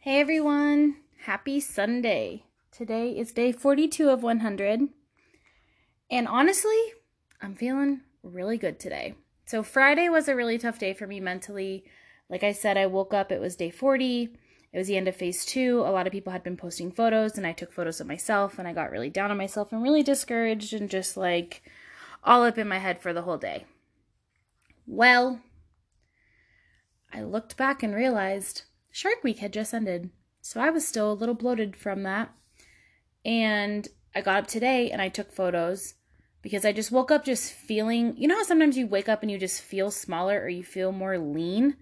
Hey everyone, happy Sunday. Today is day 42 of 100. And honestly, I'm feeling really good today. So, Friday was a really tough day for me mentally. Like I said, I woke up, it was day 40. It was the end of phase two. A lot of people had been posting photos, and I took photos of myself, and I got really down on myself and really discouraged and just like all up in my head for the whole day. Well, I looked back and realized Shark Week had just ended. So I was still a little bloated from that. And I got up today and I took photos because I just woke up just feeling, you know how sometimes you wake up and you just feel smaller or you feel more lean?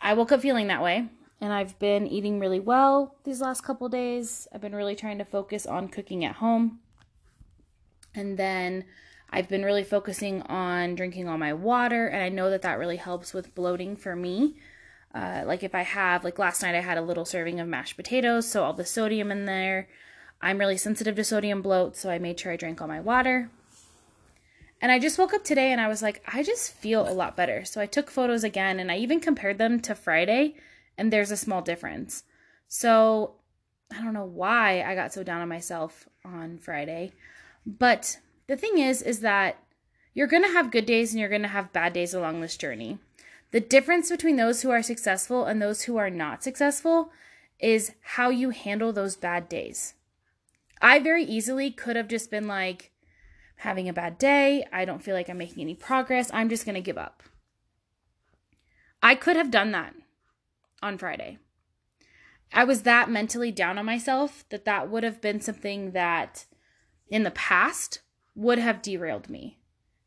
I woke up feeling that way and I've been eating really well these last couple days. I've been really trying to focus on cooking at home. And then I've been really focusing on drinking all my water and I know that that really helps with bloating for me. Uh, like if I have, like last night, I had a little serving of mashed potatoes, so all the sodium in there. I'm really sensitive to sodium bloat, so I made sure I drank all my water. And I just woke up today and I was like, I just feel a lot better. So I took photos again and I even compared them to Friday, and there's a small difference. So I don't know why I got so down on myself on Friday. But the thing is, is that you're going to have good days and you're going to have bad days along this journey. The difference between those who are successful and those who are not successful is how you handle those bad days. I very easily could have just been like, having a bad day. I don't feel like I'm making any progress. I'm just going to give up. I could have done that on Friday. I was that mentally down on myself that that would have been something that in the past would have derailed me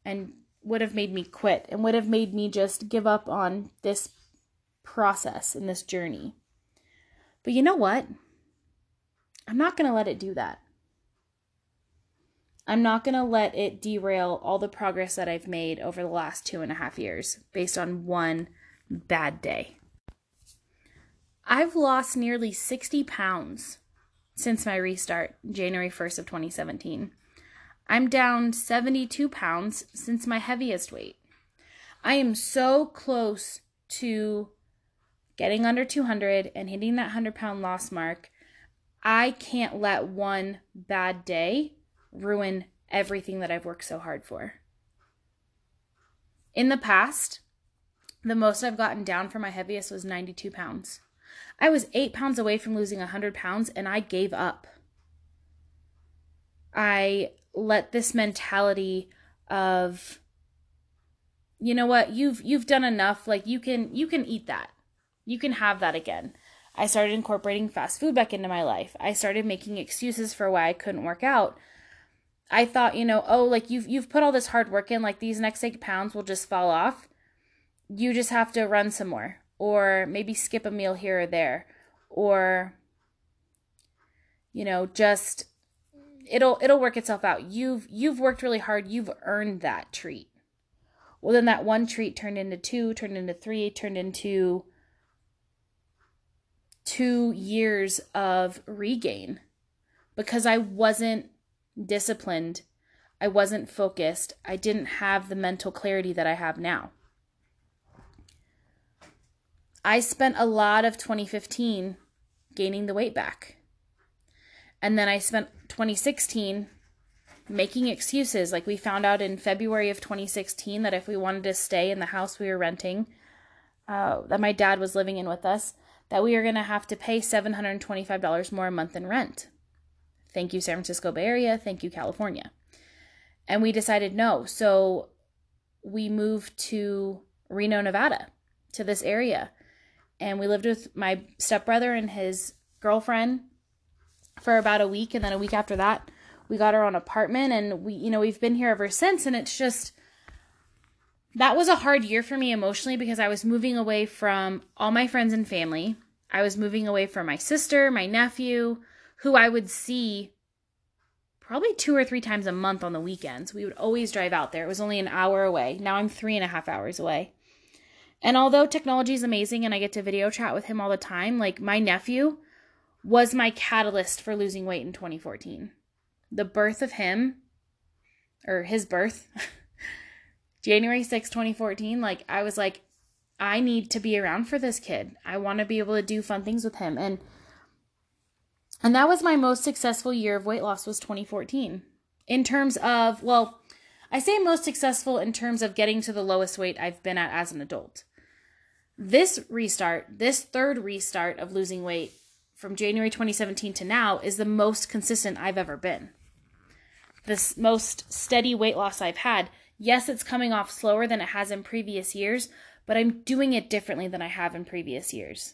and would have made me quit and would have made me just give up on this process and this journey. But you know what? I'm not going to let it do that. I'm not going to let it derail all the progress that I've made over the last two and a half years based on one bad day. I've lost nearly 60 pounds since my restart, January 1st of 2017. I'm down 72 pounds since my heaviest weight. I am so close to getting under 200 and hitting that 100 pound loss mark. I can't let one bad day ruin everything that I've worked so hard for. In the past, the most I've gotten down for my heaviest was 92 pounds. I was eight pounds away from losing 100 pounds and I gave up. I let this mentality of you know what you've you've done enough like you can you can eat that. You can have that again. I started incorporating fast food back into my life. I started making excuses for why i couldn't work out. I thought you know oh like you've you've put all this hard work in like these next eight pounds will just fall off. You just have to run some more or maybe skip a meal here or there or you know just it'll it'll work itself out. You've you've worked really hard. You've earned that treat. Well, then that one treat turned into two, turned into three, turned into two years of regain because I wasn't disciplined. I wasn't focused. I didn't have the mental clarity that I have now. I spent a lot of 2015 gaining the weight back. And then I spent 2016 making excuses. Like we found out in February of 2016 that if we wanted to stay in the house we were renting, uh, that my dad was living in with us, that we were going to have to pay $725 more a month in rent. Thank you, San Francisco Bay Area. Thank you, California. And we decided no. So we moved to Reno, Nevada, to this area. And we lived with my stepbrother and his girlfriend for about a week and then a week after that we got our own apartment and we you know we've been here ever since and it's just that was a hard year for me emotionally because I was moving away from all my friends and family. I was moving away from my sister, my nephew, who I would see probably two or three times a month on the weekends. We would always drive out there. It was only an hour away. Now I'm three and a half hours away. And although technology is amazing and I get to video chat with him all the time, like my nephew, was my catalyst for losing weight in 2014. The birth of him, or his birth, January 6, 2014, like I was like, I need to be around for this kid. I want to be able to do fun things with him. And and that was my most successful year of weight loss was 2014. In terms of, well, I say most successful in terms of getting to the lowest weight I've been at as an adult. This restart, this third restart of losing weight from January 2017 to now is the most consistent I've ever been. This most steady weight loss I've had. Yes, it's coming off slower than it has in previous years, but I'm doing it differently than I have in previous years.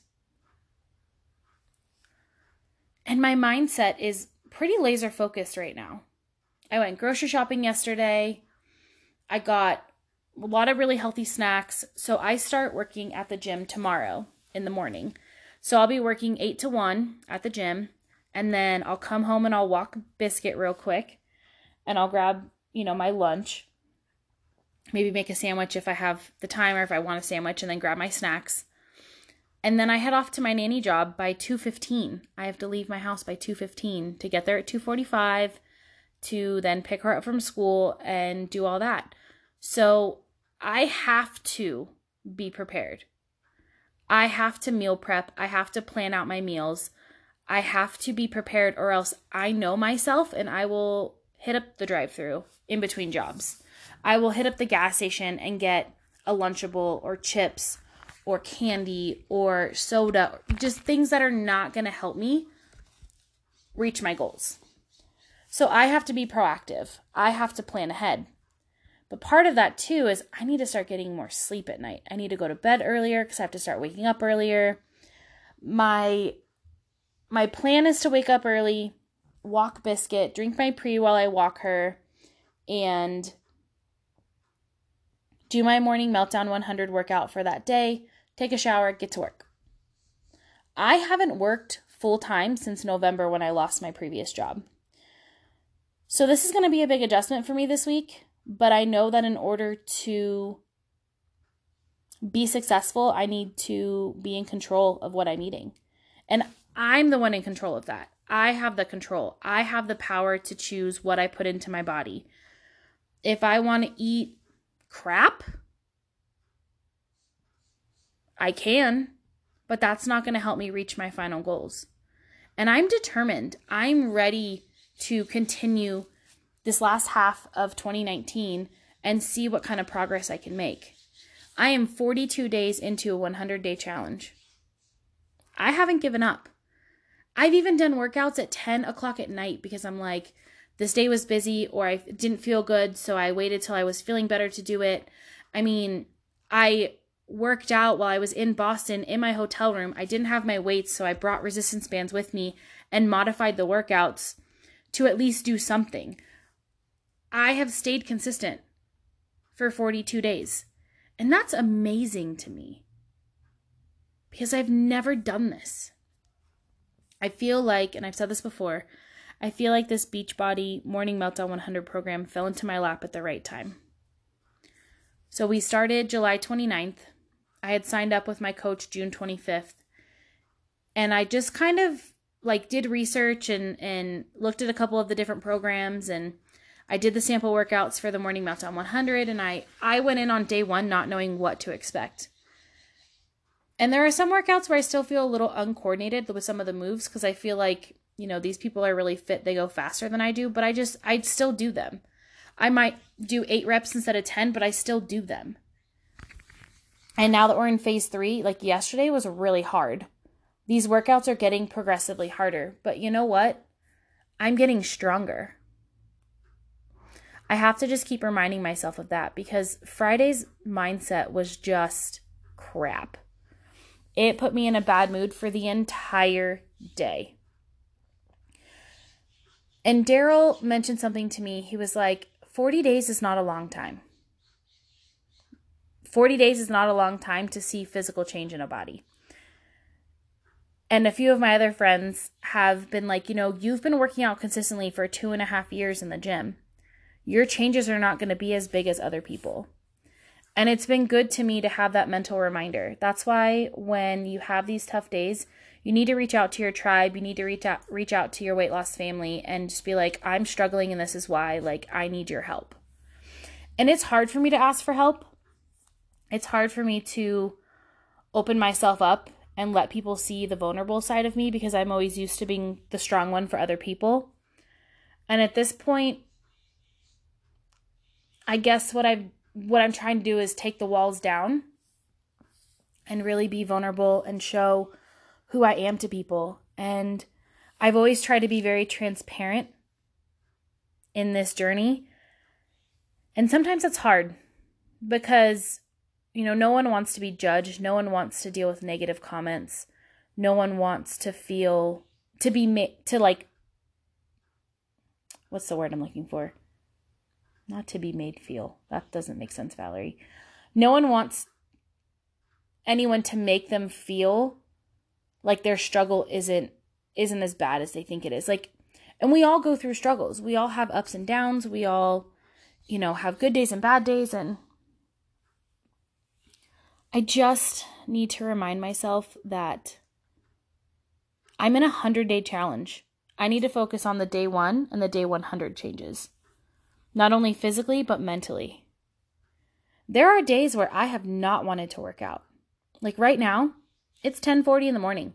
And my mindset is pretty laser focused right now. I went grocery shopping yesterday. I got a lot of really healthy snacks. So I start working at the gym tomorrow in the morning. So I'll be working 8 to 1 at the gym. And then I'll come home and I'll walk biscuit real quick. And I'll grab, you know, my lunch. Maybe make a sandwich if I have the time or if I want a sandwich and then grab my snacks. And then I head off to my nanny job by 2:15. I have to leave my house by 2:15 to get there at 2:45 to then pick her up from school and do all that. So I have to be prepared. I have to meal prep. I have to plan out my meals. I have to be prepared, or else I know myself and I will hit up the drive through in between jobs. I will hit up the gas station and get a Lunchable or chips or candy or soda, just things that are not going to help me reach my goals. So I have to be proactive. I have to plan ahead. But part of that too is I need to start getting more sleep at night. I need to go to bed earlier because I have to start waking up earlier. My my plan is to wake up early, walk Biscuit, drink my pre while I walk her, and do my morning meltdown 100 workout for that day, take a shower, get to work. I haven't worked full time since November when I lost my previous job. So this is going to be a big adjustment for me this week, but I know that in order to be successful, I need to be in control of what I'm eating. And I'm the one in control of that. I have the control. I have the power to choose what I put into my body. If I want to eat crap, I can, but that's not going to help me reach my final goals. And I'm determined. I'm ready to continue this last half of 2019 and see what kind of progress I can make. I am 42 days into a 100 day challenge. I haven't given up. I've even done workouts at 10 o'clock at night because I'm like, this day was busy or I didn't feel good, so I waited till I was feeling better to do it. I mean, I worked out while I was in Boston in my hotel room. I didn't have my weights, so I brought resistance bands with me and modified the workouts to at least do something. I have stayed consistent for 42 days. And that's amazing to me because I've never done this. I feel like, and I've said this before, I feel like this Beachbody Morning Meltdown 100 program fell into my lap at the right time. So we started July 29th. I had signed up with my coach June 25th. And I just kind of like did research and and looked at a couple of the different programs and I did the sample workouts for the morning meltdown 100 and I I went in on day 1 not knowing what to expect. And there are some workouts where I still feel a little uncoordinated with some of the moves cuz I feel like, you know, these people are really fit, they go faster than I do, but I just I'd still do them. I might do 8 reps instead of 10, but I still do them. And now that we're in phase 3, like yesterday was really hard these workouts are getting progressively harder, but you know what? I'm getting stronger. I have to just keep reminding myself of that because Friday's mindset was just crap. It put me in a bad mood for the entire day. And Daryl mentioned something to me. He was like, 40 days is not a long time. 40 days is not a long time to see physical change in a body. And a few of my other friends have been like, you know, you've been working out consistently for two and a half years in the gym. Your changes are not going to be as big as other people. And it's been good to me to have that mental reminder. That's why when you have these tough days, you need to reach out to your tribe, you need to reach out reach out to your weight loss family and just be like, I'm struggling and this is why, like I need your help. And it's hard for me to ask for help. It's hard for me to open myself up and let people see the vulnerable side of me because I'm always used to being the strong one for other people. And at this point, I guess what I what I'm trying to do is take the walls down and really be vulnerable and show who I am to people. And I've always tried to be very transparent in this journey. And sometimes it's hard because you know, no one wants to be judged. No one wants to deal with negative comments. No one wants to feel to be made to like what's the word I'm looking for? Not to be made feel. That doesn't make sense, Valerie. No one wants anyone to make them feel like their struggle isn't isn't as bad as they think it is. Like and we all go through struggles. We all have ups and downs. We all you know, have good days and bad days and I just need to remind myself that I'm in a 100 day challenge. I need to focus on the day one and the day 100 changes, not only physically, but mentally. There are days where I have not wanted to work out. Like right now, it's 10:40 in the morning.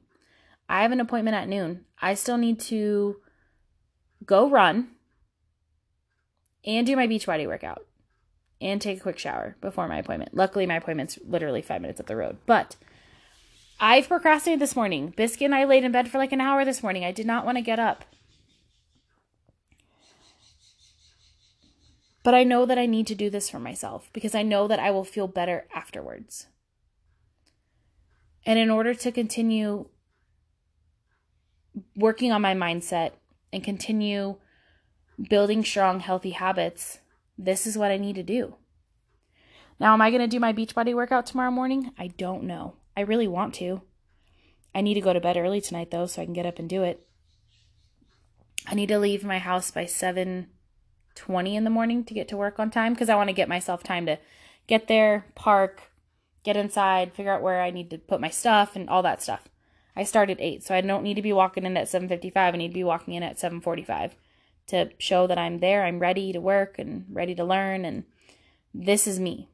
I have an appointment at noon. I still need to go run and do my Beachbody workout and take a quick shower before my appointment. Luckily, my appointment's literally five minutes up the road. But I've procrastinated this morning. Biscuit and I laid in bed for like an hour this morning. I did not want to get up. But I know that I need to do this for myself because I know that I will feel better afterwards. And in order to continue working on my mindset and continue building strong, healthy habits, this is what I need to do. Now, am I going to do my Beachbody workout tomorrow morning? I don't know. I really want to. I need to go to bed early tonight though so I can get up and do it. I need to leave my house by 7:20 in the morning to get to work on time because I want to get myself time to get there, park, get inside, figure out where I need to put my stuff and all that stuff. I start at 8, so I don't need to be walking in at 7:55. I need to be walking in at 7:45 to show that I'm there, I'm ready to work and ready to learn, and this is me.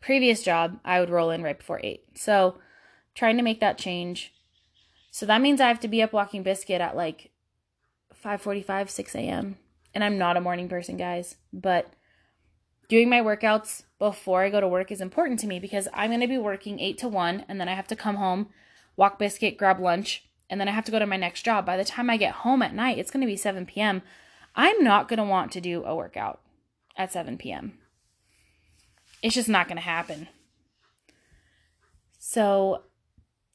Previous job, I would roll in right before 8. So, trying to make that change. So that means I have to be up walking biscuit at like 5:45, 6 a.m. And I'm not a morning person, guys, but doing my workouts before I go to work is important to me because I'm going to be working 8 to 1 and then I have to come home, walk biscuit, grab lunch, and then I have to go to my next job. By the time I get home at night, it's going to be 7 p.m. I'm not going to want to do a workout at 7 p.m. It's just not going to happen. So,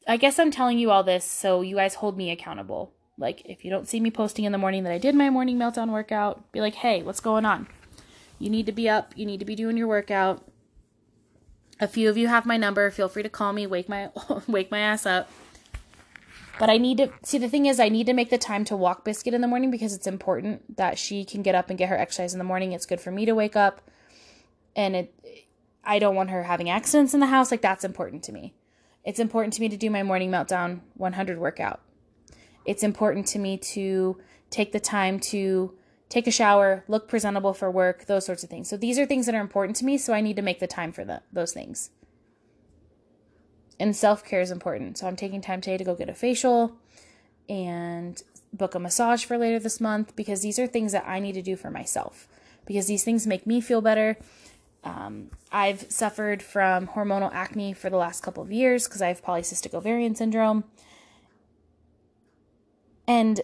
I guess I'm telling you all this so you guys hold me accountable. Like, if you don't see me posting in the morning that I did my morning meltdown workout, be like, hey, what's going on? You need to be up. You need to be doing your workout. A few of you have my number. Feel free to call me. Wake my wake my ass up. But I need to see the thing is I need to make the time to walk Biscuit in the morning because it's important that she can get up and get her exercise in the morning. It's good for me to wake up and it I don't want her having accidents in the house. Like that's important to me. It's important to me to do my morning meltdown 100 workout. It's important to me to take the time to take a shower, look presentable for work, those sorts of things. So these are things that are important to me, so I need to make the time for the, those things and self care is important. So I'm taking time today to go get a facial and book a massage for later this month because these are things that I need to do for myself because these things make me feel better. Um, I've suffered from hormonal acne for the last couple of years because I have polycystic ovarian syndrome. And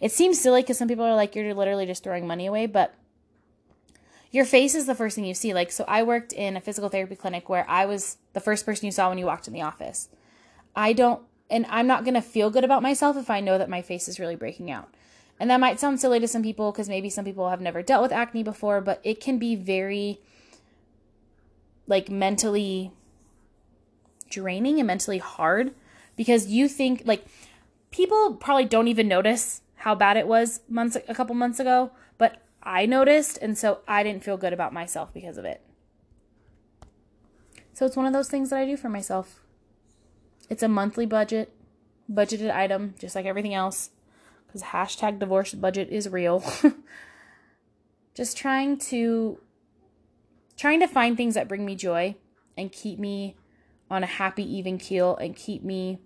it seems silly because some people are like, you're literally just throwing money away, but your face is the first thing you see. Like, so I worked in a physical therapy clinic where I was the first person you saw when you walked in the office. I don't, and I'm not going to feel good about myself if I know that my face is really breaking out. And that might sound silly to some people because maybe some people have never dealt with acne before, but it can be very, like, mentally draining and mentally hard because you think, like, people probably don't even notice how bad it was months a couple months ago, but I noticed, and so I didn't feel good about myself because of it. So it's one of those things that I do for myself. It's a monthly budget, budgeted item, just like everything else, because hashtag divorce budget is real. just trying to trying to find things that bring me joy and keep me on a happy, even keel and keep me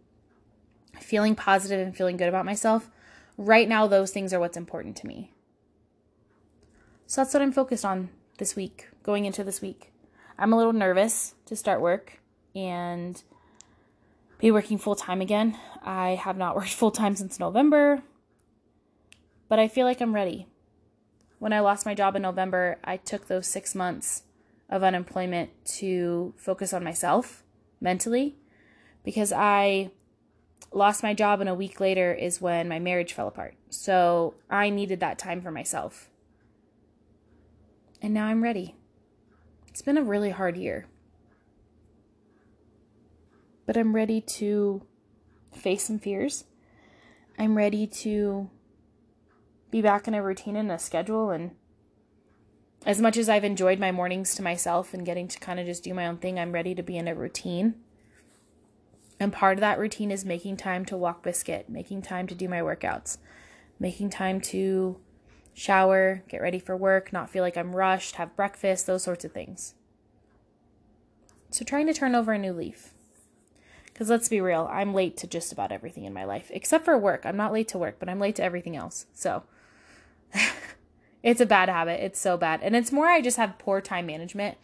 feeling positive and feeling good about myself, right now, those things are what's important to me. So that's what I'm focused on this week, going into this week. I'm a little nervous to start work and be working full time again. I have not worked full time since November, but I feel like I'm ready. When I lost my job in November, I took those six months of unemployment to focus on myself mentally because I lost my job and a week later is when my marriage fell apart. So I needed that time for myself. And now I'm ready. It's been a really hard year. But I'm ready to face some fears. I'm ready to be back in a routine and a schedule and as much as I've enjoyed my mornings to myself and getting to kind of just do my own thing, I'm ready to be in a routine. And part of that routine is making time to walk biscuit, making time to do my workouts, making time to shower, get ready for work, not feel like I'm rushed, have breakfast, those sorts of things. So, trying to turn over a new leaf. Because let's be real, I'm late to just about everything in my life, except for work. I'm not late to work, but I'm late to everything else. So, it's a bad habit. It's so bad. And it's more I just have poor time management.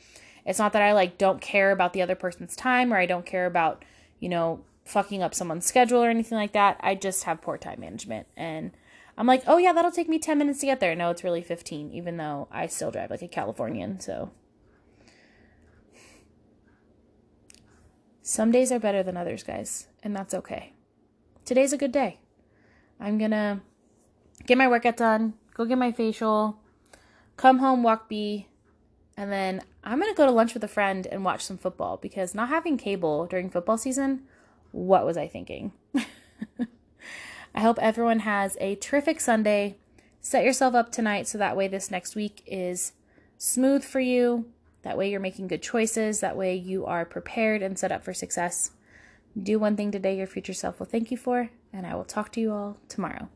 It's not that I like don't care about the other person's time or I don't care about, you know, fucking up someone's schedule or anything like that. I just have poor time management and I'm like, "Oh yeah, that'll take me 10 minutes to get there." No, it's really 15 even though I still drive like a Californian, so Some days are better than others, guys, and that's okay. Today's a good day. I'm to get my workout done, go get my facial, come home, walk B, and then I'm going to go to lunch with a friend and watch some football because not having cable during football season, what was I thinking? I hope everyone has a terrific Sunday. Set yourself up tonight so that way this next week is smooth for you. That way you're making good choices. That way you are prepared and set up for success. Do one thing today your future self will thank you for, and I will talk to you all tomorrow.